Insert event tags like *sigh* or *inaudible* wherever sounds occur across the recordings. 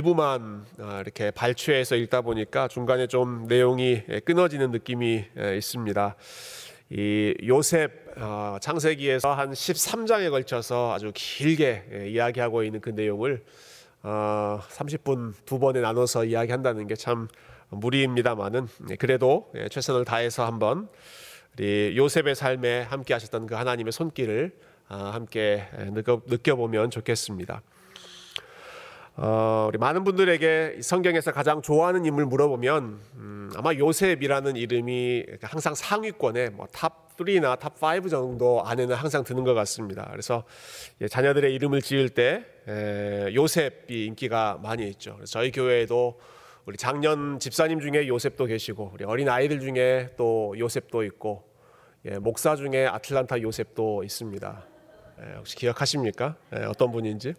일부만 아, 이렇게 발췌해서 읽다 보니까 중간에 좀 내용이 끊어지는 느낌이 있습니다. 이 요셉 어, 창세기에서 한 13장에 걸쳐서 아주 길게 이야기하고 있는 그 내용을 30분 어, 두 번에 나눠서 이야기한다는 게 참 무리입니다만은 네, 그래도 예, 최선을 다해서 한번 우리 요셉의 삶에 함께 하셨던 그 하나님의 손길을 아, 함께 느껴보면 좋겠습니다. 어, 우리 많은 분들에게 성경에서 가장 좋아하는 인물 물어보면 음, 아마 요셉이라는 이름이 항상 상위권에 뭐 top 3나 top 5 정도 안에는 항상 드는 것 같습니다. 그래서 예, 자녀들의 이름을 지을 때 에, 요셉이 인기가 많이 있죠. 그래서 저희 교회에도 우리 장년 집사님 중에 요셉도 계시고 우리 어린 아이들 중에 또 요셉도 있고 예, 목사 중에 아틀란타 요셉도 있습니다. 예, 혹시 기억하십니까? 예, 어떤 분인지?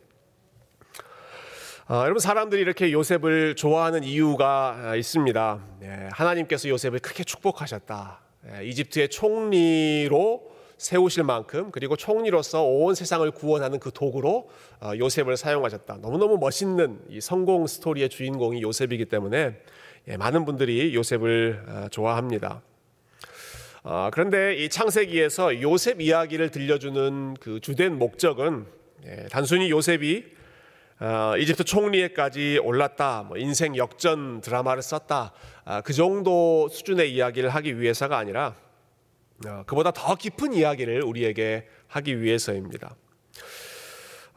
어, 여러분 사람들이 이렇게 요셉을 좋아하는 이유가 아, 있습니다. 예, 하나님께서 요셉을 크게 축복하셨다. 예, 이집트의 총리로 세우실 만큼 그리고 총리로서 온 세상을 구원하는 그 도구로 어, 요셉을 사용하셨다. 너무너무 멋있는 이 성공 스토리의 주인공이 요셉이기 때문에 예, 많은 분들이 요셉을 어, 좋아합니다. 어, 그런데 이 창세기에서 요셉 이야기를 들려주는 그 주된 목적은 예, 단순히 요셉이 어, 이집트 총리에까지 올랐다, 뭐 인생 역전 드라마를 썼다, 아, 그 정도 수준의 이야기를 하기 위해서가 아니라 어, 그보다 더 깊은 이야기를 우리에게 하기 위해서입니다.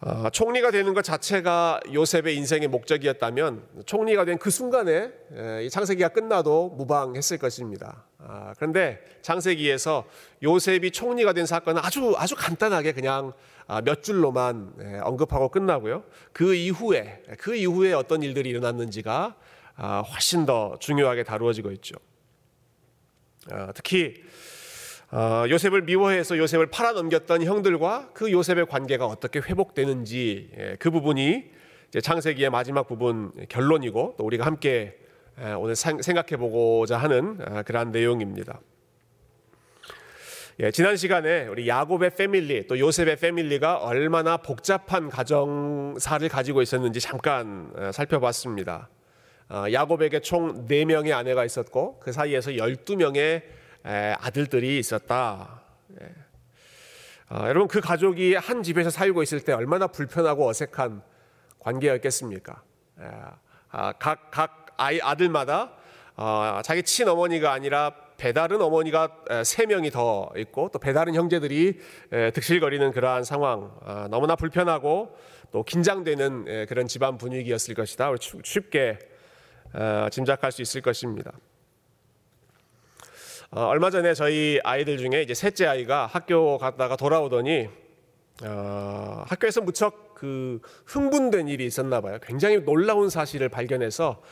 어, 총리가 되는 것 자체가 요셉의 인생의 목적이었다면 총리가 된 그 순간에 이 창세기가 끝나도 무방했을 것입니다. 아, 그런데 창세기에서 요셉이 총리가 된 사건은 아주 아주 간단하게 그냥 아, 몇 줄로만 예, 언급하고 끝나고요. 그 이후에 그 이후에 어떤 일들이 일어났는지가 아, 훨씬 더 중요하게 다루어지고 있죠. 아, 특히 요셉을 미워해서 요셉을 팔아넘겼던 형들과 그 요셉의 관계가 어떻게 회복되는지 예, 그 부분이 창세기의 마지막 부분 결론이고 또 우리가 함께 예, 오늘 생각해 보고자 하는 그러한 내용입니다. 예, 지난 시간에 우리 야곱의 패밀리 또 요셉의 패밀리가 얼마나 복잡한 가정사를 가지고 있었는지 잠깐 어, 살펴봤습니다. 어, 야곱에게 총 4명의 아내가 있었고 그 사이에서 12명의 아들들이 있었다. 예. 어, 여러분 그 가족이 한 집에서 살고 있을 때 얼마나 불편하고 어색한 관계였겠습니까? 예. 아, 각, 각 아이, 아들마다 어, 자기 친어머니가 아니라 배다른 어머니가 세 명이 더 있고 또 배다른 형제들이 득실거리는 그러한 상황 아, 너무나 불편하고 또 긴장되는 그런 집안 분위기였을 것이다. 쉽게 어, 짐작할 수 있을 것입니다. 어, 얼마 전에 저희 아이들 중에 이제 셋째 아이가 학교 갔다가 돌아오더니 어, 학교에서 무척 그 흥분된 일이 있었나 봐요. 굉장히 놀라운 사실을 발견해서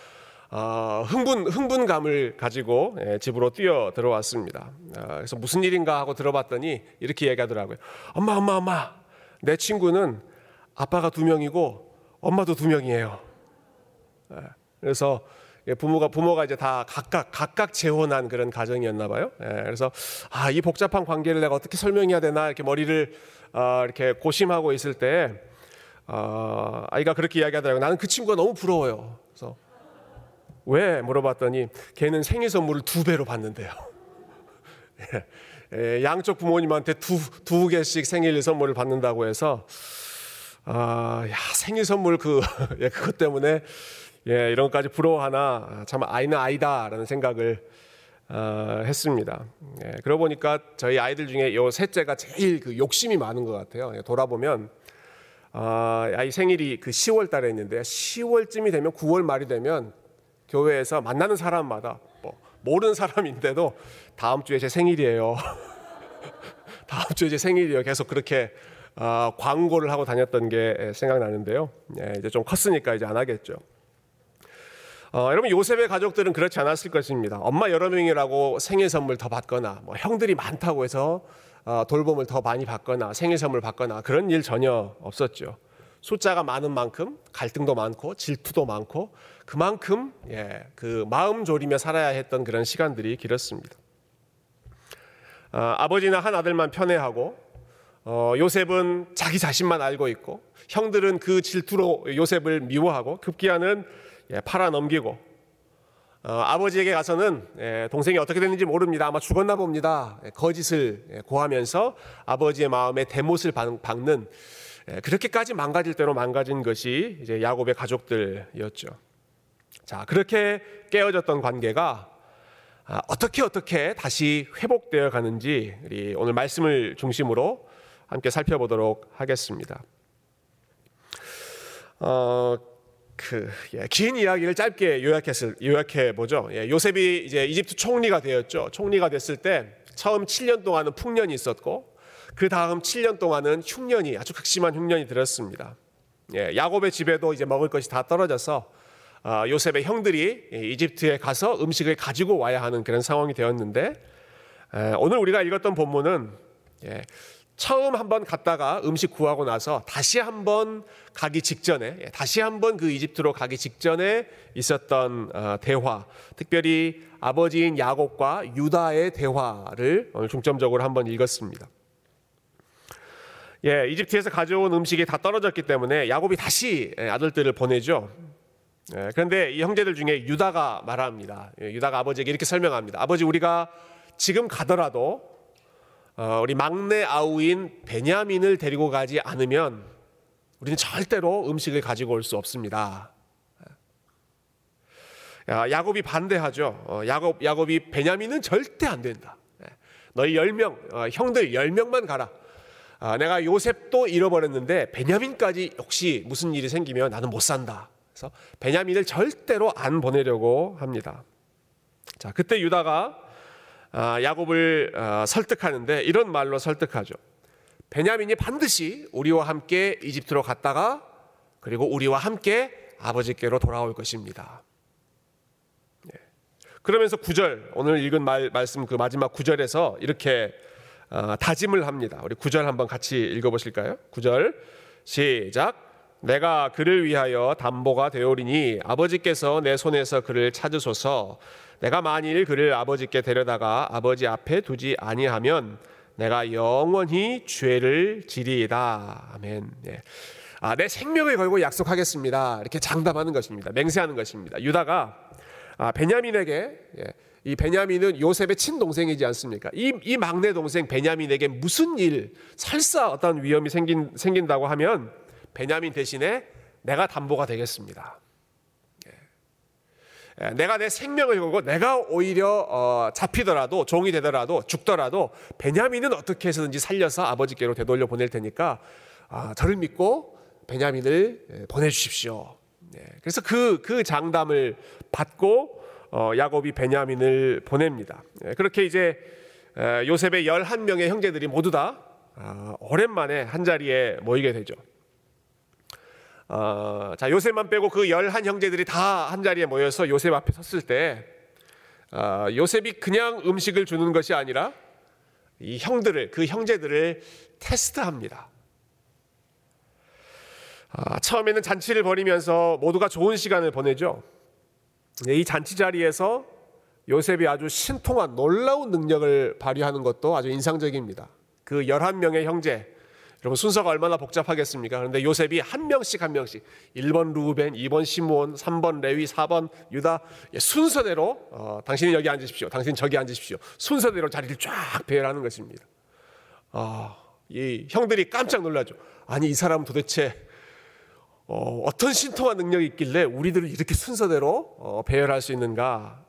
어, 흥분 흥분감을 가지고 예, 집으로 뛰어 들어왔습니다. 어, 그래서 무슨 일인가 하고 들어봤더니 이렇게 얘기하더라고요. 엄마, 엄마, 엄마, 내 친구는 아빠가 두 명이고 엄마도 두 명이에요. 예, 그래서 예, 부모가 부모가 이제 다 각각 각각 재혼한 그런 가정이었나 봐요. 그래서 아, 이 복잡한 관계를 내가 어떻게 설명해야 되나 이렇게 머리를 어, 이렇게 고심하고 있을 때 어, 아이가 그렇게 이야기하더라고요. 나는 그 친구가 너무 부러워요. 그래서 왜 물어봤더니 걔는 생일 선물을 두 배로 받는데요. *laughs* 예, 양쪽 부모님한테 두, 두 개씩 생일 선물을 받는다고 해서 아, 야, 생일 선물 그, *laughs* 예, 그것 때문에 예, 이런 것까지 부러워하나 참 아이는 아이다라는 생각을 어, 했습니다. 예, 그러고 보니까 저희 아이들 중에 요 셋째가 제일 그 욕심이 많은 것 같아요. 예, 돌아보면 아, 아이 생일이 그 10월 달에 있는데 10월쯤이 되면 9월 말이 되면 교회에서 만나는 사람마다 뭐 모르는 사람인데도 다음 주에 제 생일이에요. *laughs* 다음 주에 제 생일이에요. 계속 그렇게 어, 광고를 하고 다녔던 게 생각나는데요. 예, 이제 좀 컸으니까 이제 안 하겠죠. 어, 여러분 요셉의 가족들은 그렇지 않았을 것입니다. 엄마 여러 명이라고 생일 선물 더 받거나 뭐 형들이 많다고 해서 어, 돌봄을 더 많이 받거나 생일 선물 받거나 그런 일 전혀 없었죠. 숫자가 많은 만큼 갈등도 많고 질투도 많고 그만큼 예, 그 마음 졸이며 살아야 했던 그런 시간들이 길었습니다. 아, 아버지나 한 아들만 편애하고 어, 요셉은 자기 자신만 알고 있고 형들은 그 질투로 요셉을 미워하고 급기야는 예, 팔아 넘기고 어, 아버지에게 가서는 예, 동생이 어떻게 됐는지 모릅니다. 아마 죽었나 봅니다. 예, 거짓을 예, 고하면서 아버지의 마음에 대못을 박- 박는 예, 그렇게까지 망가질 대로 망가진 것이 이제 야곱의 가족들이었죠. 자 그렇게 깨어졌던 관계가 아, 어떻게 어떻게 다시 회복되어 가는지 우리 오늘 말씀을 중심으로 함께 살펴보도록 하겠습니다. 어, 그, 예, 긴 이야기를 짧게 요약했을, 요약해 보죠. 예, 요셉이 이제 이집트 총리가 되었죠. 총리가 됐을 때 처음 7년 동안은 풍년이 있었고 그 다음 7년 동안은 흉년이 아주 극심한 흉년이 들었습니다. 예, 야곱의 집에도 이제 먹을 것이 다 떨어져서 아, 요셉의 형들이 이 이집트에 가서 음식을 가지고 와야 하는 그런 상황이 되었는데 에, 오늘 우리가 읽었던 본문은 예, 처음 한번 갔다가 음식 구하고 나서 다시 한번 가기 직전에 예, 다시 한번 그 이집트로 가기 직전에 있었던 어, 대화, 특별히 아버지인 야곱과 유다의 대화를 오늘 중점적으로 한번 읽었습니다. 예, 이집트에서 가져온 음식이 다 떨어졌기 때문에 야곱이 다시 예, 아들들을 보내죠. 예, 그런데 이 형제들 중에 유다가 말합니다. 예, 유다가 아버지에게 이렇게 설명합니다. 아버지 우리가 지금 가더라도 어, 우리 막내 아우인 베냐민을 데리고 가지 않으면 우리는 절대로 음식을 가지고 올 수 없습니다. 야, 야곱이 반대하죠. 어, 야곱 야곱이 베냐민은 절대 안 된다. 예, 너희 열명 어, 형들 열 명만 가라. 아, 내가 요셉도 잃어버렸는데 베냐민까지 혹시 무슨 일이 생기면 나는 못 산다. 그래서 베냐민을 절대로 안 보내려고 합니다. 자, 그때 유다가 아, 야곱을 아, 설득하는데 이런 말로 설득하죠. 베냐민이 반드시 우리와 함께 이집트로 갔다가 그리고 우리와 함께 아버지께로 돌아올 것입니다. 예. 그러면서 구절 오늘 읽은 말, 말씀 그 마지막 구절에서 이렇게 아, 다짐을 합니다. 우리 구절 한번 같이 읽어보실까요? 구절 시작. 내가 그를 위하여 담보가 되오리니 아버지께서 내 손에서 그를 찾으소서. 내가 만일 그를 아버지께 데려다가 아버지 앞에 두지 아니하면 내가 영원히 죄를 지리이다. 아멘. 예. 아, 내 생명을 걸고 약속하겠습니다. 이렇게 장담하는 것입니다. 맹세하는 것입니다. 유다가 아, 베냐민에게 예, 이 베냐민은 요셉의 친동생이지 않습니까? 이, 이 막내 동생 베냐민에게 무슨 일, 설사 어떤 위험이 생긴, 생긴다고 하면 베냐민 대신에 내가 담보가 되겠습니다. 예, 내가 내 생명을 걸고 내가 오히려 어, 잡히더라도 종이 되더라도 죽더라도 베냐민은 어떻게 해서든지 살려서 아버지께로 되돌려 보낼 테니까 아, 저를 믿고 베냐민을 예, 보내주십시오. 예, 그래서 그, 그 장담을 받고 어, 야곱이 베냐민을 보냅니다. 예, 그렇게 이제 에, 요셉의 11명의 형제들이 모두 다 아, 오랜만에 한 자리에 모이게 되죠. 어, 자 요셉만 빼고 그 열한 형제들이 다 한 자리에 모여서 요셉 앞에 섰을 때 어, 요셉이 그냥 음식을 주는 것이 아니라 이 형들을 그 형제들을 테스트합니다. 아, 처음에는 잔치를 벌이면서 모두가 좋은 시간을 보내죠. 이 잔치 자리에서 요셉이 아주 신통한 놀라운 능력을 발휘하는 것도 아주 인상적입니다. 그 11명의 형제, 여러분 순서가 얼마나 복잡하겠습니까? 그런데 요셉이 한 명씩 한 명씩 1번 루벤, 2번 시므온, 3번 레위, 4번 유다 예, 순서대로 어, 당신은 여기 앉으십시오. 당신 저기 앉으십시오. 순서대로 자리를 쫙 배열하는 것입니다. 아, 이 형들이 깜짝 놀라죠. 아니 이 사람은 도대체 어, 떤 신통한 능력이 있길래 우리들을 이렇게 순서대로 어, 배열할 수 있는가?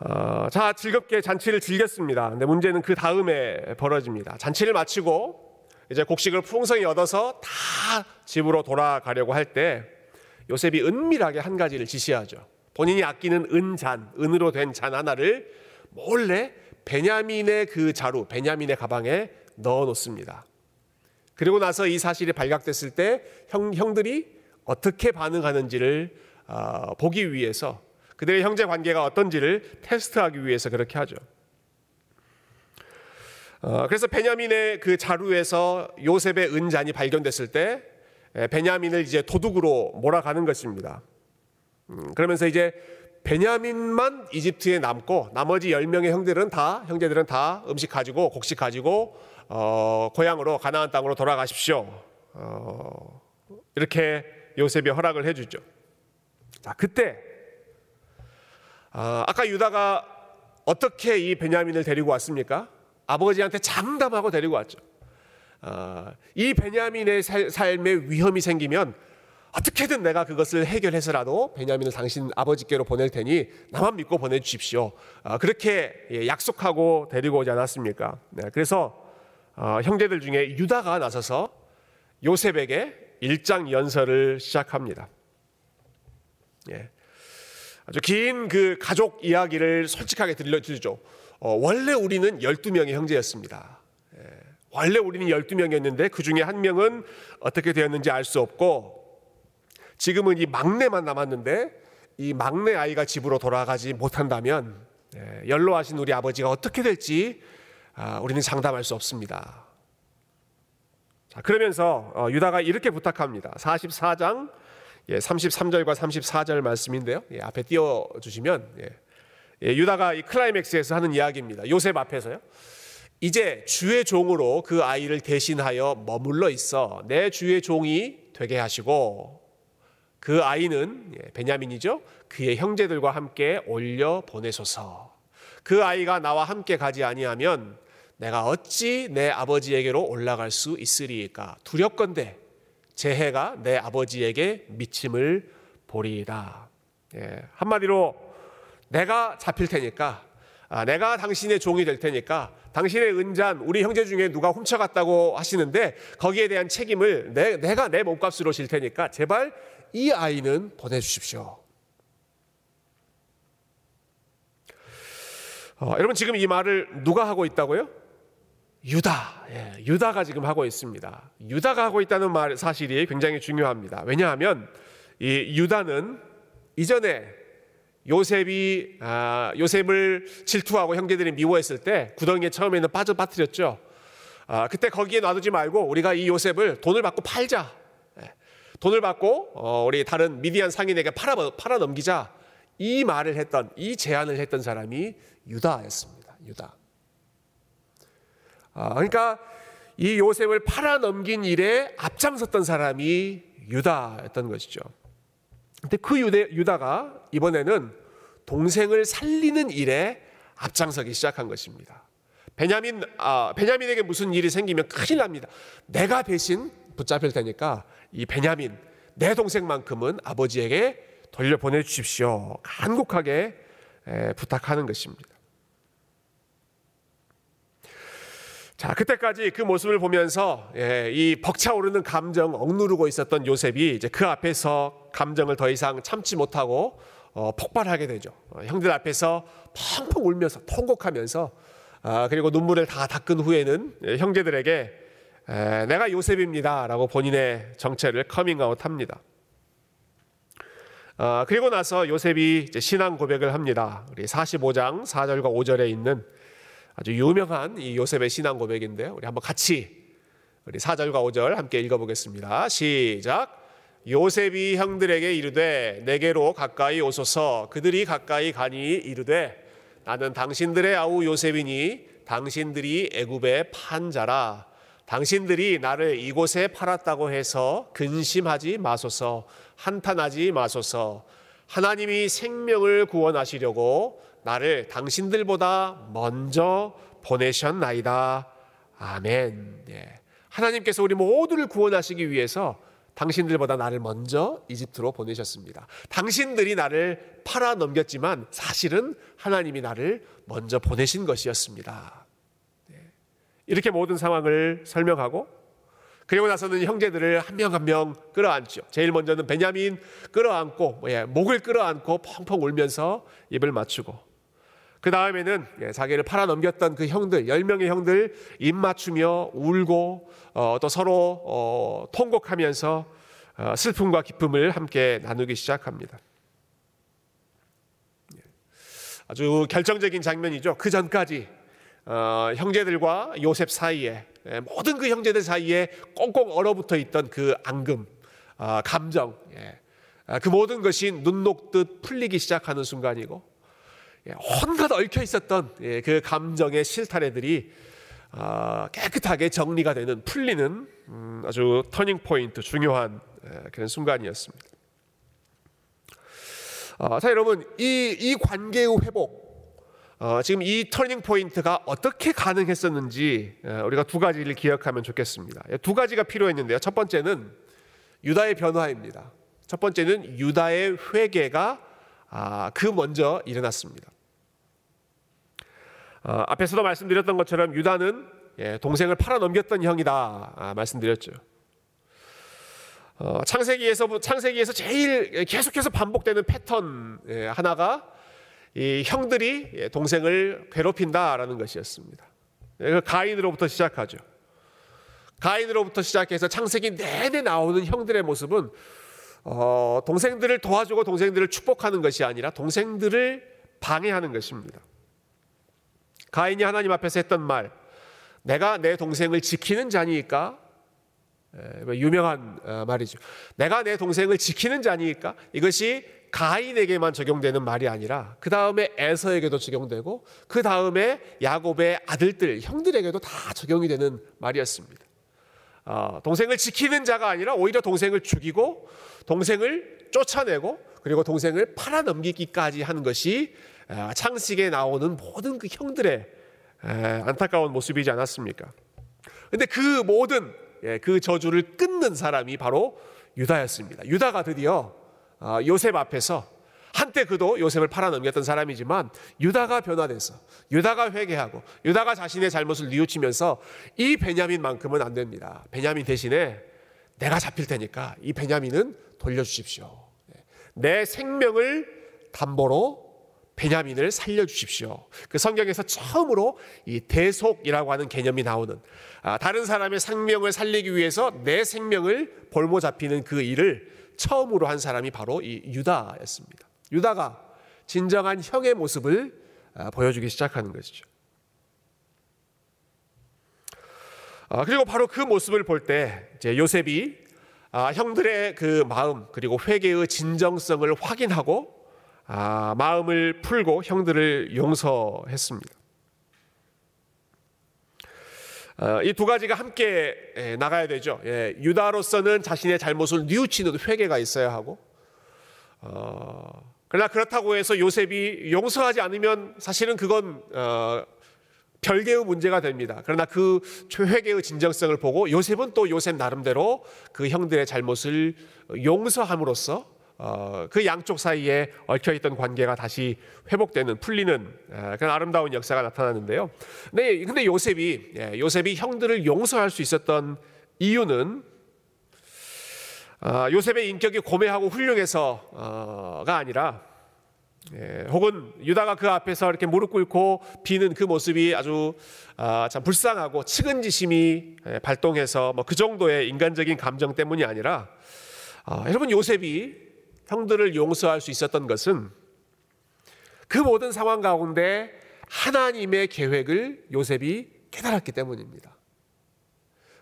어, 자 즐겁게 잔치를 즐겼습니다. 근데 문제는 그 다음에 벌어집니다. 잔치를 마치고 이제 곡식을 풍성히 얻어서 다 집으로 돌아가려고 할 때 요셉이 은밀하게 한 가지를 지시하죠. 본인이 아끼는 은잔, 은으로 된 잔 하나를 몰래 베냐민의 그 자루, 베냐민의 가방에 넣어 놓습니다. 그리고 나서 이 사실이 발각됐을 때 형, 형들이 어떻게 반응하는지를 어, 보기 위해서 그들의 형제 관계가 어떤지를 테스트하기 위해서 그렇게 하죠. 어, 그래서 베냐민의 그 자루에서 요셉의 은잔이 발견됐을 때 베냐민을 이제 도둑으로 몰아가는 것입니다. 음, 그러면서 이제 베냐민만 이집트에 남고 나머지 10명의 형들은 다 형제들은 다 음식 가지고 곡식 가지고 어, 고향으로 가나안 땅으로 돌아가십시오. 어, 이렇게 요셉이 허락을 해 주죠. 자 그때 아, 아까 유다가 어떻게 이 베냐민을 데리고 왔습니까? 아버지한테 장담하고 데리고 왔죠. 아, 이 베냐민의 살, 삶에 위험이 생기면 어떻게든 내가 그것을 해결해서라도 베냐민을 당신 아버지께로 보낼 테니 나만 믿고 보내주십시오. 아, 그렇게 예, 약속하고 데리고 오지 않았습니까? 네, 그래서 어, 형제들 중에 유다가 나서서 요셉에게 일장 연설을 시작합니다. 예. 아주 긴 그 가족 이야기를 솔직하게 들려주죠. 어, 원래 우리는 12명의 형제였습니다. 예. 원래 우리는 12명이었는데 그 중에 한 명은 어떻게 되었는지 알 수 없고 지금은 이 막내만 남았는데 이 막내 아이가 집으로 돌아가지 못한다면 예, 연로하신 우리 아버지가 어떻게 될지 아, 우리는 장담할 수 없습니다. 자, 그러면서 어, 유다가 이렇게 부탁합니다. 44장 33절과 예, 34절 말씀인데요. 예, 앞에 띄워 주시면 유다가 이 클라이맥스에서 하는 이야기입니다. 요셉 앞에서요. 이제 주의 종으로 그 아이를 대신하여 머물러 있어 내 주의 종이 되게 하시고 그 아이는 예, 베냐민이죠. 그의 형제들과 함께 올려 보내소서. 그 아이가 나와 함께 가지 아니하면 내가 어찌 내 아버지에게로 올라갈 수 있으리까? 두렵건대 제 해가 내 아버지에게 미침을 보리이다. 예, 한마디로 내가 잡힐 테니까, 아, 내가 당신의 종이 될 테니까, 당신의 은잔 우리 형제 중에 누가 훔쳐갔다고 하시는데 거기에 대한 책임을 내, 내가 내 몸값으로 질 테니까 제발 이 아이는 보내주십시오. 어, 여러분 지금 이 말을 누가 하고 있다고요? 유다, 예, 유다가 지금 하고 있습니다. 유다가 하고 있다는 말 사실이 굉장히 중요합니다. 왜냐하면 이 유다는 이전에 요셉이 아, 요셉을 질투하고 형제들이 미워했을 때 구덩이에 처음에는 빠져 빠뜨렸죠. 아, 그때 거기에 놔두지 말고 우리가 이 요셉을 돈을 받고 팔자. 예, 돈을 받고 어, 우리 다른 미디안 상인에게 팔아 팔아 넘기자. 이 말을 했던 이 제안을 했던 사람이 유다였습니다. 유다. 아, 그러니까 이 요셉을 팔아 넘긴 일에 앞장섰던 사람이 유다였던 것이죠. 근데 그 유대, 유다가 이번에는 동생을 살리는 일에 앞장서기 시작한 것입니다. 베냐민, 아, 베냐민에게 무슨 일이 생기면 큰일 납니다. 내가 대신 붙잡힐 테니까 이 베냐민, 내 동생만큼은 아버지에게 돌려 보내 주십시오. 간곡하게 부탁하는 것입니다. 자, 그때까지 그 모습을 보면서 예, 이 벅차오르는 감정 억누르고 있었던 요셉이 이제 그 앞에서 감정을 더 이상 참지 못하고 어, 폭발하게 되죠. 어, 형들 앞에서 펑펑 울면서 통곡하면서 아, 그리고 눈물을 다 닦은 후에는 예, 형제들에게 에, 내가 요셉입니다라고 본인의 정체를 커밍아웃 합니다. 아, 그리고 나서 요셉이 신앙 고백을 합니다. 우리 45장 4절과 5절에 있는 아주 유명한 이 요셉의 신앙 고백인데요. 우리 한번 같이 우리 4절과 5절 함께 읽어보겠습니다. 시작. 요셉이 형들에게 이르되 내게로 가까이 오소서 그들이 가까이 가니 이르되 나는 당신들의 아우 요셉이니 당신들이 애굽의 판자라 당신들이 나를 이곳에 팔았다고 해서 근심하지 마소서 한탄하지 마소서 하나님이 생명을 구원하시려고 나를 당신들보다 먼저 보내셨나이다. 아멘. 예. 하나님께서 우리 모두를 구원하시기 위해서 당신들보다 나를 먼저 이집트로 보내셨습니다. 당신들이 나를 팔아 넘겼지만 사실은 하나님이 나를 먼저 보내신 것이었습니다. 예. 이렇게 모든 상황을 설명하고 그리고 나서는 형제들을 한 명 한명 끌어안죠. 제일 먼저는 베냐민 끌어안고 예, 목을 끌어안고 펑펑 울면서 입을 맞추고 그 다음에는 예, 자기를 팔아 넘겼던 그 형들, 10명의 형들 입 맞추며 울고 어, 또 서로 어, 통곡하면서 어, 슬픔과 기쁨을 함께 나누기 시작합니다. 예. 아주 결정적인 장면이죠. 그 전까지 어, 형제들과 요셉 사이에 예, 모든 그 형제들 사이에 꽁꽁 얼어붙어 있던 그 앙금, 어, 감정, 예. 아, 그 모든 것이 눈 녹듯 풀리기 시작하는 순간이고 예, 온갖 얽혀 있었던 예, 그 감정의 실타래들이 아, 깨끗하게 정리가 되는 풀리는 음, 아주 turning point 중요한 예, 그런 순간이었습니다. 아, 자 여러분 이, 이 관계의 회복 어, 지금 이 turning point가 어떻게 가능했었는지 우리가 두 가지를 기억하면 좋겠습니다. 두 가지가 필요했는데요. 첫 번째는 유다의 변화입니다. 첫 번째는 유다의 회개가 아, 그 먼저 일어났습니다. 어, 앞에서도 말씀드렸던 것처럼 유다는 예, 동생을 팔아 넘겼던 형이다 아, 말씀드렸죠. 어, 창세기에서 창세기에서 제일 계속해서 반복되는 패턴 예, 하나가 이 형들이 예, 동생을 괴롭힌다라는 것이었습니다. 예, 그 가인으로부터 시작하죠. 가인으로부터 시작해서 창세기 내내 나오는 형들의 모습은 어, 동생들을 도와주고 동생들을 축복하는 것이 아니라 동생들을 방해하는 것입니다. 가인이 하나님 앞에서 했던 말, 내가 내 동생을 지키는 자니까 유명한 어, 말이죠. 내가 내 동생을 지키는 자니까 이것이 가인에게만 적용되는 말이 아니라 그 다음에 에서에게도 적용되고 그 다음에 야곱의 아들들 형들에게도 다 적용이 되는 말이었습니다. 어, 동생을 지키는 자가 아니라 오히려 동생을 죽이고 동생을 쫓아내고 그리고 동생을 팔아넘기기까지 하는 것이 창식에 나오는 모든 그 형들의 안타까운 모습이지 않았습니까? 근데 그 모든 예, 그 저주를 끊는 사람이 바로 유다였습니다. 유다가 드디어 아, 요셉 앞에서 한때 그도 요셉을 팔아넘겼던 사람이지만 유다가 변화돼서 유다가 회개하고 유다가 자신의 잘못을 뉘우치면서 이 베냐민만큼은 안 됩니다. 베냐민 대신에 내가 잡힐 테니까 이 베냐민은 돌려주십시오. 네. 내 생명을 담보로 베냐민을 살려주십시오. 그 성경에서 처음으로 이 대속이라고 하는 개념이 나오는 아, 다른 사람의 생명을 살리기 위해서 내 생명을 볼모 잡히는 그 일을 처음으로 한 사람이 바로 이 유다였습니다. 유다가 진정한 형의 모습을 아, 보여주기 시작하는 것이죠. 아, 그리고 바로 그 모습을 볼때 요셉이 아, 형들의 그 마음 그리고 회개의 진정성을 확인하고 마음을 풀고 형들을 용서했습니다. 이두 가지가 함께 나가야 되죠. 예, 유다로서는 자신의 잘못을 뉘우치는 회개가 있어야 하고, 어, 그러나 그렇다고 해서 요셉이 용서하지 않으면 사실은 그건 어, 별개의 문제가 됩니다. 그러나 그 회개의 진정성을 보고 요셉은 또 요셉 나름대로 그 형들의 잘못을 용서함으로써 어, 그 양쪽 사이에 얽혀 있던 관계가 다시 회복되는 풀리는 어, 그런 아름다운 역사가 나타나는데요. 네, 근데 요셉이 예, 요셉이 형들을 용서할 수 있었던 이유는 아, 요셉의 인격이 고매하고 훌륭해서가 아니라 예, 혹은 유다가 그 앞에서 이렇게 무릎 꿇고 비는 그 모습이 아주 아, 참 불쌍하고 측은지심이 예, 발동해서 뭐 그 정도의 인간적인 감정 때문이 아니라 아, 여러분 요셉이 형들을 용서할 수 있었던 것은 그 모든 상황 가운데 하나님의 계획을 요셉이 깨달았기 때문입니다.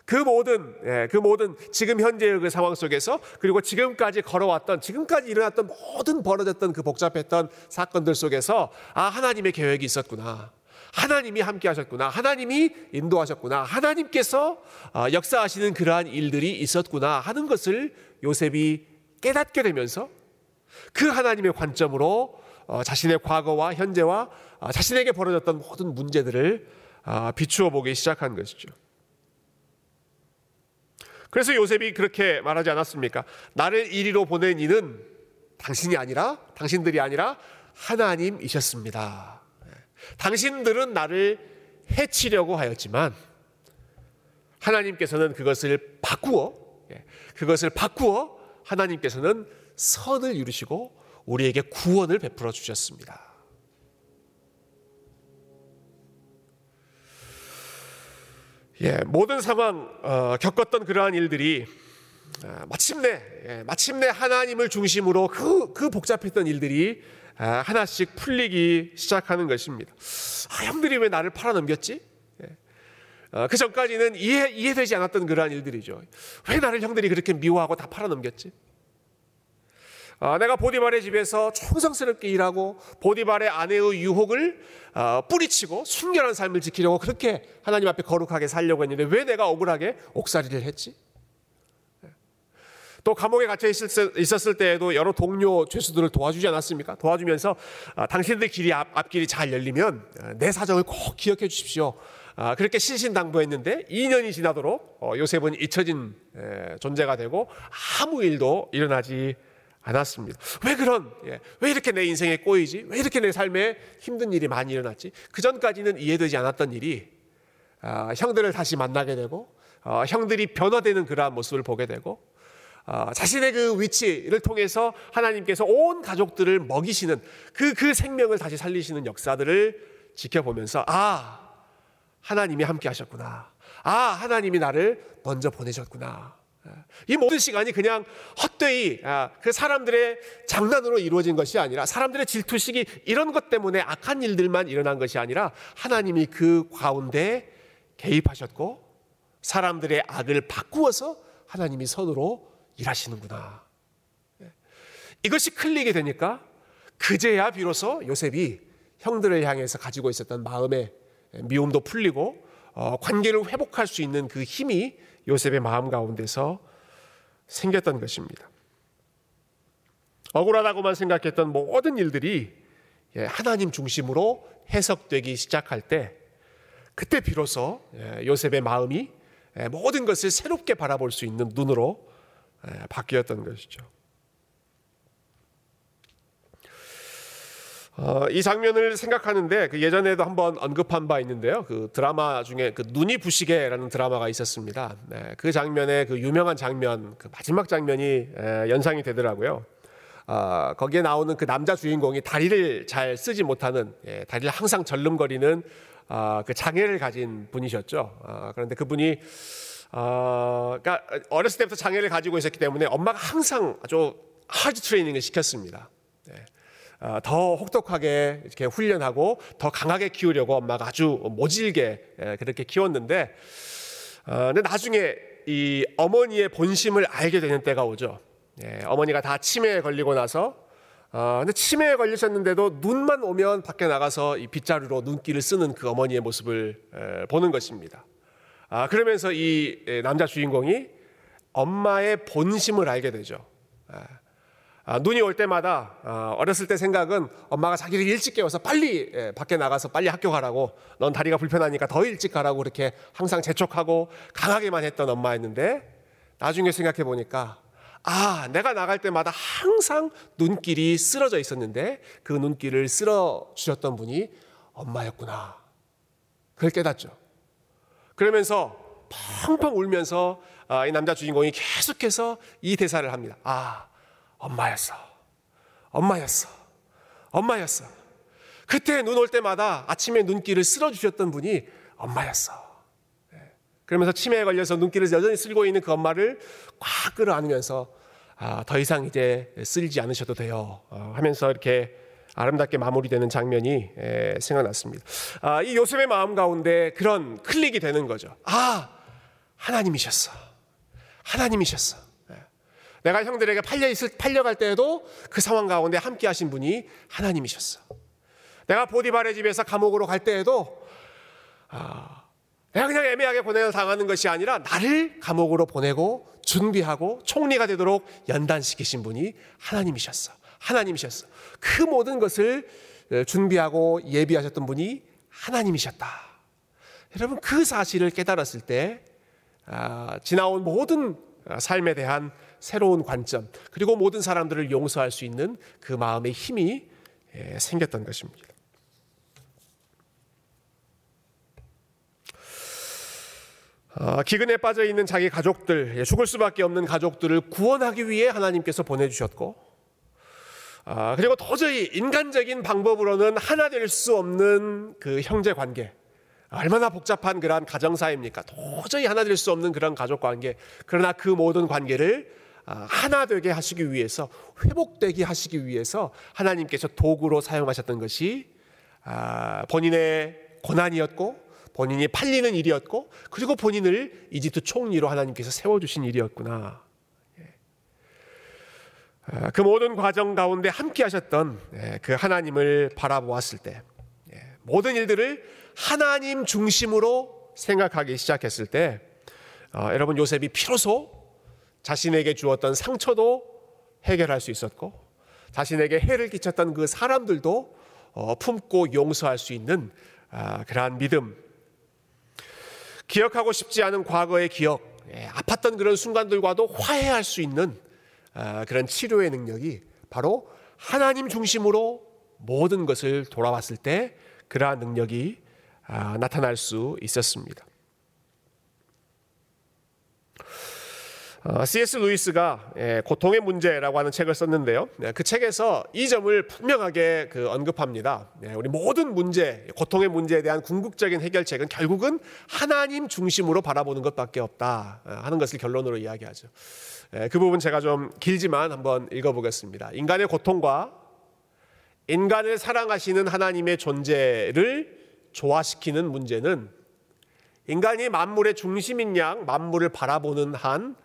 그 모든 예, 그 모든 지금 현재의 그 상황 속에서 그리고 지금까지 걸어왔던 지금까지 일어났던 모든 벌어졌던 그 복잡했던 사건들 속에서 아 하나님의 계획이 있었구나. 하나님이 함께 하셨구나. 하나님이 인도하셨구나. 하나님께서 아, 역사하시는 그러한 일들이 있었구나 하는 것을 요셉이 깨닫게 되면서 그 하나님의 관점으로 어, 자신의 과거와 현재와 아, 자신에게 벌어졌던 모든 문제들을 아, 비추어 보기 시작한 것이죠. 그래서 요셉이 그렇게 말하지 않았습니까? 나를 이리로 보낸 이는 당신이 아니라 당신들이 아니라 하나님이셨습니다. 당신들은 나를 해치려고 하였지만 하나님께서는 그것을 바꾸어 그것을 바꾸어 하나님께서는 선을 이루시고 우리에게 구원을 베풀어 주셨습니다. 예, 모든 상황 어, 겪었던 그러한 일들이 아, 마침내 예, 마침내 하나님을 중심으로 그, 그 복잡했던 일들이 아, 하나씩 풀리기 시작하는 것입니다. 아, 형들이 왜 나를 팔아넘겼지? 예. 어, 그 전까지는 이해, 이해되지 않았던 그러한 일들이죠. 왜 나를 형들이 그렇게 미워하고 다 팔아넘겼지? 아, 내가 보디발의 집에서 충성스럽게 일하고 보디발의 아내의 유혹을 아, 뿌리치고 순결한 삶을 지키려고 그렇게 하나님 앞에 거룩하게 살려고 했는데 왜 내가 억울하게 옥살이를 했지? 또 감옥에 갇혀 있었을 때에도 여러 동료 죄수들을 도와주지 않았습니까? 도와주면서 아, 당신들 길이 앞, 앞길이 잘 열리면 내 사정을 꼭 기억해 주십시오. 그렇게 신신당부했는데 2년이 지나도록 어, 요셉은 잊혀진 존재가 되고 아무 일도 일어나지 않았습니다. 왜 그런, 예, 왜 이렇게 내 인생에 꼬이지? 왜 이렇게 내 삶에 힘든 일이 많이 일어났지? 그 전까지는 이해되지 않았던 일이 아, 형들을 다시 만나게 되고 어, 형들이 변화되는 그러한 모습을 보게 되고 어, 자신의 그 위치를 통해서 하나님께서 온 가족들을 먹이시는 그, 그 생명을 다시 살리시는 역사들을 지켜보면서 아, 하나님이 함께 하셨구나. 아, 하나님이 나를 먼저 보내셨구나. 이 모든 시간이 그냥 헛되이 아, 그 사람들의 장난으로 이루어진 것이 아니라 사람들의 질투식이 이런 것 때문에 악한 일들만 일어난 것이 아니라 하나님이 그 가운데 개입하셨고 사람들의 악을 바꾸어서 하나님이 선으로 일하시는구나. 예. 이것이 클릭이 되니까 그제야 비로소 요셉이 형들을 향해서 가지고 있었던 마음의 미움도 풀리고 어, 관계를 회복할 수 있는 그 힘이 요셉의 마음 가운데서 생겼던 것입니다. 억울하다고만 생각했던 모든 일들이 예, 하나님 중심으로 해석되기 시작할 때 그때 비로소 예, 요셉의 마음이 예, 모든 것을 새롭게 바라볼 수 있는 눈으로 바뀌었던 것이죠. 어, 이 장면을 생각하는데 그 예전에도 한번 언급한 바 있는데요. 그 드라마 중에 그 눈이 부시게라는 드라마가 있었습니다. 네, 그 장면의 그 유명한 장면, 그 마지막 장면이 에, 연상이 되더라고요. 어, 거기에 나오는 그 남자 주인공이 다리를 잘 쓰지 못하는 예, 다리를 항상 절름거리는 어, 그 장애를 가진 분이셨죠. 어, 그런데 그분이 어, 그러니까 어렸을 때부터 장애를 가지고 있었기 때문에 엄마가 항상 아주 하드 트레이닝을 시켰습니다. 어, 더 혹독하게 이렇게 훈련하고 더 강하게 키우려고 엄마가 아주 모질게 예, 그렇게 키웠는데 어, 근데 나중에 이 어머니의 본심을 알게 되는 때가 오죠. 예, 어머니가 다 치매에 걸리고 나서 어, 근데 치매에 걸리셨는데도 눈만 오면 밖에 나가서 이 빗자루로 눈길을 쓰는 그 어머니의 모습을 에, 보는 것입니다. 아, 그러면서 이 남자 주인공이 엄마의 본심을 알게 되죠. 아, 아, 눈이 올 때마다 아, 어렸을 때 생각은 엄마가 자기를 일찍 깨워서 빨리 예, 밖에 나가서 빨리 학교 가라고 넌 다리가 불편하니까 더 일찍 가라고 그렇게 항상 재촉하고 강하게만 했던 엄마였는데 나중에 생각해 보니까 아 내가 나갈 때마다 항상 눈길이 쓰러져 있었는데 그 눈길을 쓸어 주셨던 분이 엄마였구나. 그걸 깨닫죠. 그러면서 펑펑 울면서 아, 이 남자 주인공이 계속해서 이 대사를 합니다 아 엄마였어. 엄마였어. 엄마였어. 그때 눈 올 때마다 아침에 눈길을 쓸어주셨던 분이 엄마였어. 네. 그러면서 치매에 걸려서 눈길을 여전히 쓸고 있는 그 엄마를 꽉 끌어안으면서 아, 더 이상 이제 쓸지 않으셔도 돼요. 어, 하면서 이렇게 아름답게 마무리되는 장면이 에, 생각났습니다. 아, 이 요셉의 마음 가운데 그런 클릭이 되는 거죠. 아, 하나님이셨어. 하나님이셨어. 내가 형들에게 팔려 있을 팔려갈 때에도 그 상황 가운데 함께 하신 분이 하나님이셨어. 내가 보디발의 집에서 감옥으로 갈 때에도 아, 내가 그냥 애매하게 보내려 당하는 것이 아니라 나를 감옥으로 보내고 준비하고 총리가 되도록 연단시키신 분이 하나님이셨어. 하나님이셨어. 그 모든 것을 어, 준비하고 예비하셨던 분이 하나님이셨다. 여러분 그 사실을 깨달았을 때 아, 지나온 모든 삶에 대한 새로운 관점, 그리고 모든 사람들을 용서할 수 있는 그 마음의 힘이 예, 생겼던 것입니다. 아, 기근에 빠져 있는 자기 가족들, 예, 죽을 수밖에 없는 가족들을 구원하기 위해 하나님께서 보내주셨고, 아, 그리고 도저히 인간적인 방법으로는 하나 될 수 없는 그 형제 관계, 얼마나 복잡한 그러한 가정사입니까? 도저히 하나 될 수 없는 그런 가족 관계. 그러나 그 모든 관계를 아, 하나 되게 하시기 위해서 회복되게 하시기 위해서 하나님께서 도구로 사용하셨던 것이 아, 본인의 고난이었고 본인이 팔리는 일이었고 그리고 본인을 이집트 총리로 하나님께서 세워주신 일이었구나. 예. 아, 그 모든 과정 가운데 함께 하셨던 예, 그 하나님을 바라보았을 때 예, 모든 일들을 하나님 중심으로 생각하기 시작했을 때 어, 여러분 요셉이 비로소 자신에게 주었던 상처도 해결할 수 있었고 자신에게 해를 끼쳤던 그 사람들도 어, 품고 용서할 수 있는 아, 그러한 믿음 기억하고 싶지 않은 과거의 기억 예, 아팠던 그런 순간들과도 화해할 수 있는 아, 그런 치료의 능력이 바로 하나님 중심으로 모든 것을 돌아왔을 때 그러한 능력이 아, 나타날 수 있었습니다. C.S. 어, 루이스가 예, 고통의 문제라고 하는 책을 썼는데요. 네, 그 책에서 이 점을 분명하게 그 언급합니다. 네, 우리 모든 문제, 고통의 문제에 대한 궁극적인 해결책은 결국은 하나님 중심으로 바라보는 것밖에 없다 어, 하는 것을 결론으로 이야기하죠. 예, 그 부분 제가 좀 길지만 한번 읽어보겠습니다. 인간의 고통과 인간을 사랑하시는 하나님의 존재를 조화시키는 문제는 인간이 만물의 중심인 양 만물을 바라보는 한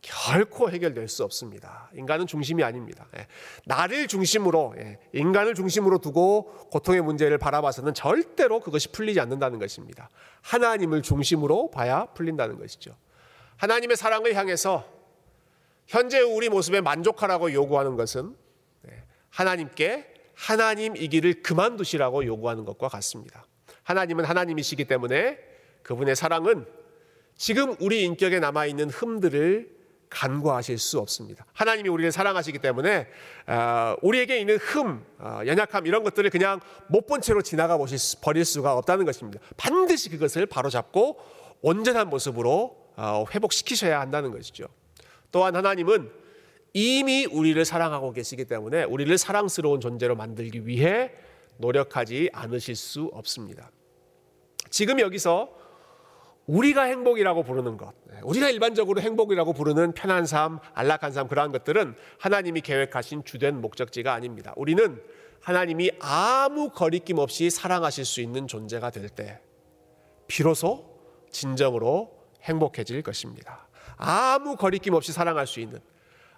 결코 해결될 수 없습니다. 인간은 중심이 아닙니다. 예, 나를 중심으로, 예, 인간을 중심으로 두고 고통의 문제를 바라봐서는 절대로 그것이 풀리지 않는다는 것입니다. 하나님을 중심으로 봐야 풀린다는 것이죠. 하나님의 사랑을 향해서 현재 우리 모습에 만족하라고 요구하는 것은 예, 하나님께 하나님이기를 그만두시라고 요구하는 것과 같습니다. 하나님은 하나님이시기 때문에 그분의 사랑은 지금 우리 인격에 남아있는 흠들을 간과하실 수 없습니다. 하나님이 우리를 사랑하시기 때문에 어, 우리에게 있는 흠, 어, 연약함 이런 것들을 그냥 못 본 채로 지나가 버릴 수가 없다는 것입니다. 반드시 그것을 바로잡고 온전한 모습으로 어, 회복시키셔야 한다는 것이죠. 또한 하나님은 이미 우리를 사랑하고 계시기 때문에 우리를 사랑스러운 존재로 만들기 위해 노력하지 않으실 수 없습니다. 지금 여기서 우리가 행복이라고 부르는 것, 네, 우리가 일반적으로 행복이라고 부르는 편한 삶, 안락한 삶, 그러한 것들은 하나님이 계획하신 주된 목적지가 아닙니다. 우리는 하나님이 아무 거리낌 없이 사랑하실 수 있는 존재가 될 때, 비로소 진정으로 행복해질 것입니다. 아무 거리낌 없이 사랑할 수 있는,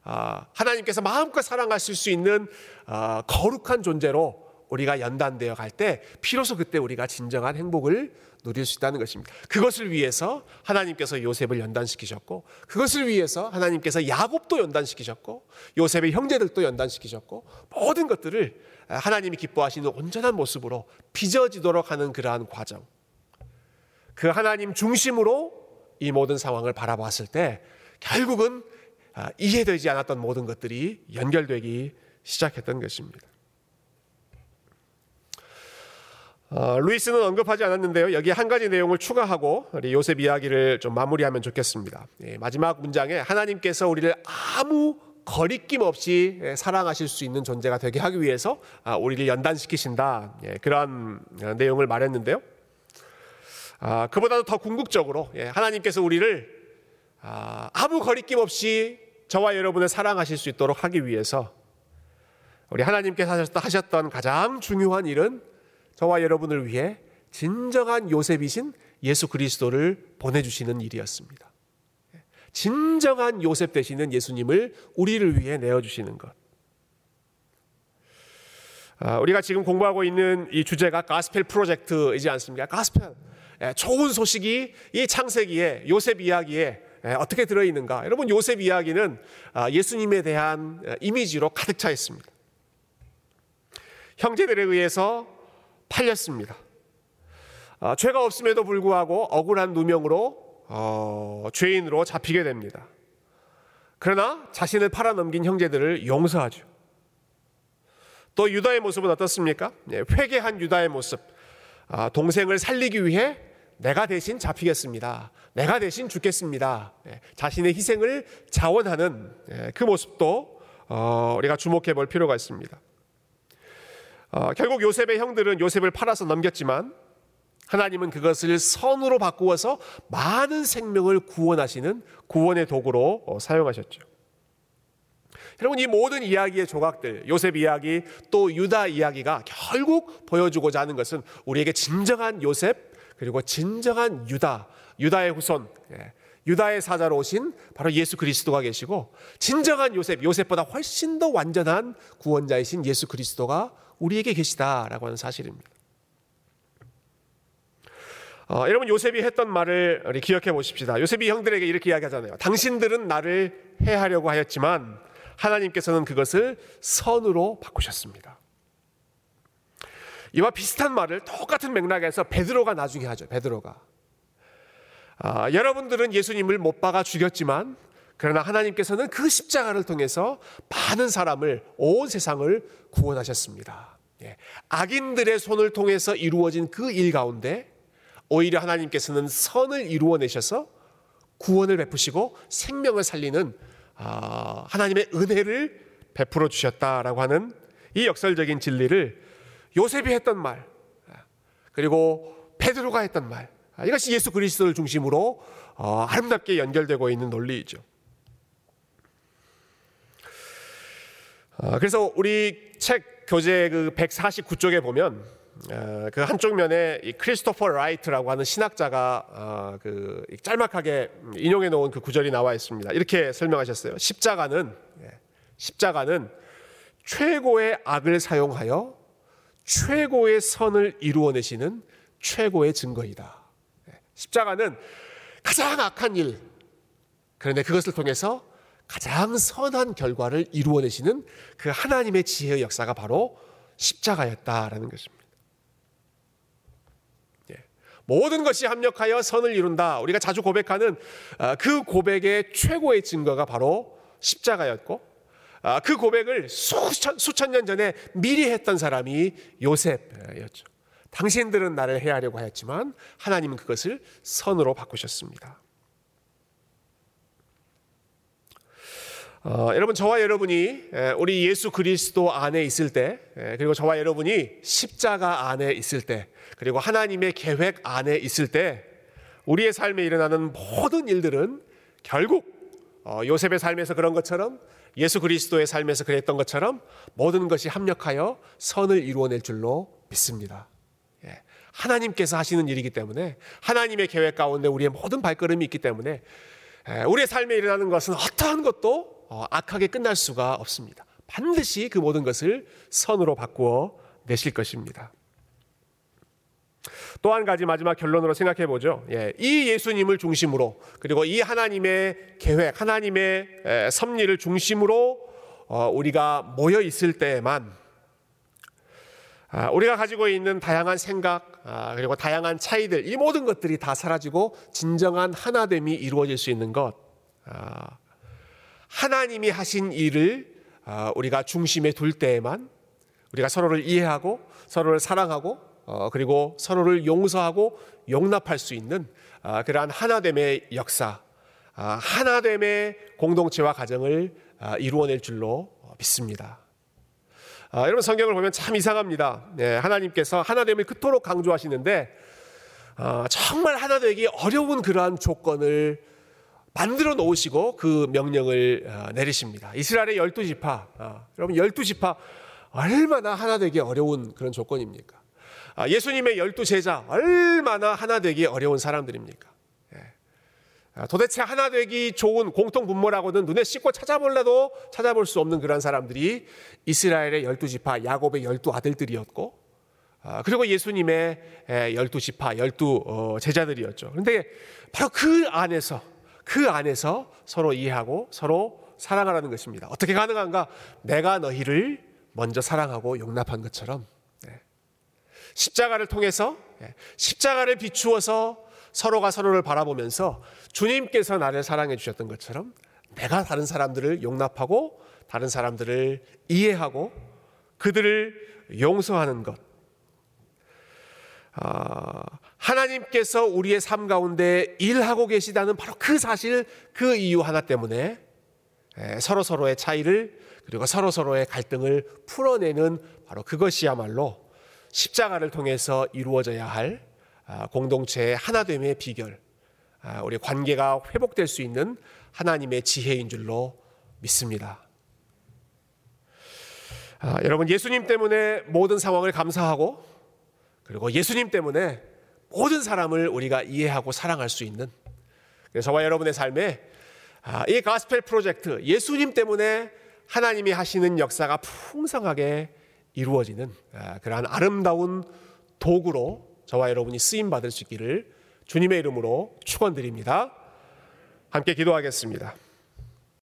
아, 하나님께서 마음껏 사랑하실 수 있는 아, 거룩한 존재로 우리가 연단되어 갈 때 비로소 그때 우리가 진정한 행복을 누릴 수 있다는 것입니다. 그것을 위해서 하나님께서 요셉을 연단시키셨고 그것을 위해서 하나님께서 야곱도 연단시키셨고 요셉의 형제들도 연단시키셨고 모든 것들을 하나님이 기뻐하시는 온전한 모습으로 빚어지도록 하는 그러한 과정. 그 하나님 중심으로 이 모든 상황을 바라봤을 때 결국은 이해되지 않았던 모든 것들이 연결되기 시작했던 것입니다. 어, 루이스는 언급하지 않았는데요. 여기 한 가지 내용을 추가하고 우리 요셉 이야기를 좀 마무리하면 좋겠습니다. 예, 마지막 문장에 하나님께서 우리를 아무 거리낌 없이 예, 사랑하실 수 있는 존재가 되게 하기 위해서 아, 우리를 연단시키신다. 예, 그러한 내용을 말했는데요. 아, 그보다도 더 궁극적으로 예, 하나님께서 우리를 아, 아무 거리낌 없이 저와 여러분을 사랑하실 수 있도록 하기 위해서 우리 하나님께서 하셨던 가장 중요한 일은 저와 여러분을 위해 진정한 요셉이신 예수 그리스도를 보내주시는 일이었습니다. 진정한 요셉 되시는 예수님을 우리를 위해 내어주시는 것. 아, 우리가 지금 공부하고 있는 이 주제가 가스펠 프로젝트이지 않습니까? 가스펠. 예, 좋은 소식이 이 창세기에 요셉 이야기에 예, 어떻게 들어있는가? 여러분 요셉 이야기는 아, 예수님에 대한 이미지로 가득 차 있습니다. 형제들에 의해서 팔렸습니다. 어, 죄가 없음에도 불구하고 억울한 누명으로 어, 죄인으로 잡히게 됩니다. 그러나 자신을 팔아넘긴 형제들을 용서하죠. 또 유다의 모습은 어떻습니까? 예, 회개한 유다의 모습. 아, 동생을 살리기 위해 내가 대신 잡히겠습니다. 내가 대신 죽겠습니다. 예, 자신의 희생을 자원하는 예, 그 모습도 어, 우리가 주목해 볼 필요가 있습니다. 어, 결국 요셉의 형들은 요셉을 팔아서 넘겼지만 하나님은 그것을 선으로 바꾸어서 많은 생명을 구원하시는 구원의 도구로 어, 사용하셨죠. 여러분 이 모든 이야기의 조각들, 요셉 이야기 또 유다 이야기가 결국 보여주고자 하는 것은 우리에게 진정한 요셉 그리고 진정한 유다, 유다의 후손, 예, 유다의 사자로 오신 바로 예수 그리스도가 계시고 진정한 요셉, 요셉보다 훨씬 더 완전한 구원자이신 예수 그리스도가 우리에게 계시다라고 하는 사실입니다. 어, 여러분 요셉이 했던 말을 우리 기억해 보십시다. 요셉이 형들에게 이렇게 이야기하잖아요. 당신들은 나를 해하려고 하였지만 하나님께서는 그것을 선으로 바꾸셨습니다. 이와 비슷한 말을 똑같은 맥락에서 베드로가 나중에 하죠. 베드로가 아, 여러분들은 예수님을 못 박아 죽였지만 그러나 하나님께서는 그 십자가를 통해서 많은 사람을 온 세상을 구원하셨습니다. 예, 악인들의 손을 통해서 이루어진 그 일 가운데 오히려 하나님께서는 선을 이루어내셔서 구원을 베푸시고 생명을 살리는 아, 하나님의 은혜를 베풀어 주셨다라고 하는 이 역설적인 진리를 요셉이 했던 말 그리고 베드로가 했던 말 아, 이것이 예수 그리스도를 중심으로 어, 아름답게 연결되고 있는 논리이죠. 어, 그래서 우리 책 교재 그 149쪽에 보면 어, 그 한쪽 면에 크리스토퍼 라이트라고 하는 신학자가 그 짤막하게 인용해 놓은 그 구절이 나와 있습니다. 이렇게 설명하셨어요. 십자가는 예, 십자가는 최고의 악을 사용하여 최고의 선을 이루어내시는 최고의 증거이다. 십자가는 가장 악한 일, 그런데 그것을 통해서 가장 선한 결과를 이루어내시는 그 하나님의 지혜의 역사가 바로 십자가였다라는 것입니다. 예. 모든 것이 합력하여 선을 이룬다. 우리가 자주 고백하는 아, 그 고백의 최고의 증거가 바로 십자가였고, 아, 그 고백을 수천, 수천 년 전에 미리 했던 사람이 요셉이었죠. 당신들은 나를 해하려고 하였지만 하나님은 그것을 선으로 바꾸셨습니다. 어, 여러분 저와 여러분이 우리 예수 그리스도 안에 있을 때 그리고 저와 여러분이 십자가 안에 있을 때 그리고 하나님의 계획 안에 있을 때 우리의 삶에 일어나는 모든 일들은 결국 어, 요셉의 삶에서 그런 것처럼 예수 그리스도의 삶에서 그랬던 것처럼 모든 것이 합력하여 선을 이루어낼 줄로 믿습니다. 하나님께서 하시는 일이기 때문에 하나님의 계획 가운데 우리의 모든 발걸음이 있기 때문에 우리의 삶에 일어나는 것은 어떠한 것도 어, 악하게 끝날 수가 없습니다. 반드시 그 모든 것을 선으로 바꾸어 내실 것입니다. 또 한 가지 마지막 결론으로 생각해 보죠. 예, 이 예수님을 중심으로 그리고 이 하나님의 계획, 하나님의 섭리를 중심으로 어, 우리가 모여 있을 때에만 아, 우리가 가지고 있는 다양한 생각 아, 그리고 다양한 차이들 이 모든 것들이 다 사라지고 진정한 하나됨이 이루어질 수 있는 것 아, 하나님이 하신 일을 우리가 중심에 둘 때에만 우리가 서로를 이해하고 서로를 사랑하고 어, 그리고 서로를 용서하고 용납할 수 있는 그러한 하나됨의 역사 하나됨의 공동체와 가정을 이루어낼 줄로 믿습니다. 아, 여러분 성경을 보면 참 이상합니다. 네, 하나님께서 하나됨을 그토록 강조하시는데 아, 정말 하나 되기 어려운 그러한 조건을 만들어 놓으시고 그 명령을 아, 내리십니다. 이스라엘의 열두 지파, 아, 여러분 열두 지파 얼마나 하나 되기 어려운 그런 조건입니까? 아, 예수님의 열두 제자 얼마나 하나 되기 어려운 사람들입니까? 아, 도대체 하나 되기 좋은 공통 분모라고는 눈에 씻고 찾아볼래도 찾아볼 수 없는 그런 사람들이 이스라엘의 열두 지파 야곱의 열두 아들들이었고 아, 그리고 예수님의 열두 지파 열두 어, 제자들이었죠. 그런데 바로 그 안에서 그 안에서 서로 이해하고 서로 사랑하라는 것입니다. 어떻게 가능한가? 내가 너희를 먼저 사랑하고 용납한 것처럼 네. 십자가를 통해서 네. 십자가를 비추어서 서로가 서로를 바라보면서 주님께서 나를 사랑해 주셨던 것처럼 내가 다른 사람들을 용납하고 다른 사람들을 이해하고 그들을 용서하는 것. 아, 하나님께서 우리의 삶 가운데 일하고 계시다는 바로 그 사실, 그 이유 하나 때문에 서로 서로의 차이를 그리고 서로 서로의 갈등을 풀어내는 바로 그것이야말로 십자가를 통해서 이루어져야 할 아, 공동체의 하나됨의 비결, 아, 우리 관계가 회복될 수 있는 하나님의 지혜인 줄로 믿습니다. 아, 여러분 예수님 때문에 모든 상황을 감사하고 그리고 예수님 때문에 모든 사람을 우리가 이해하고 사랑할 수 있는 저와 여러분의 삶에 아, 이 가스펠 프로젝트 예수님 때문에 하나님이 하시는 역사가 풍성하게 이루어지는 아, 그러한 아름다운 도구로 저와 여러분이 쓰임 받을 수 있기를 주님의 이름으로 축원드립니다. 함께 기도하겠습니다.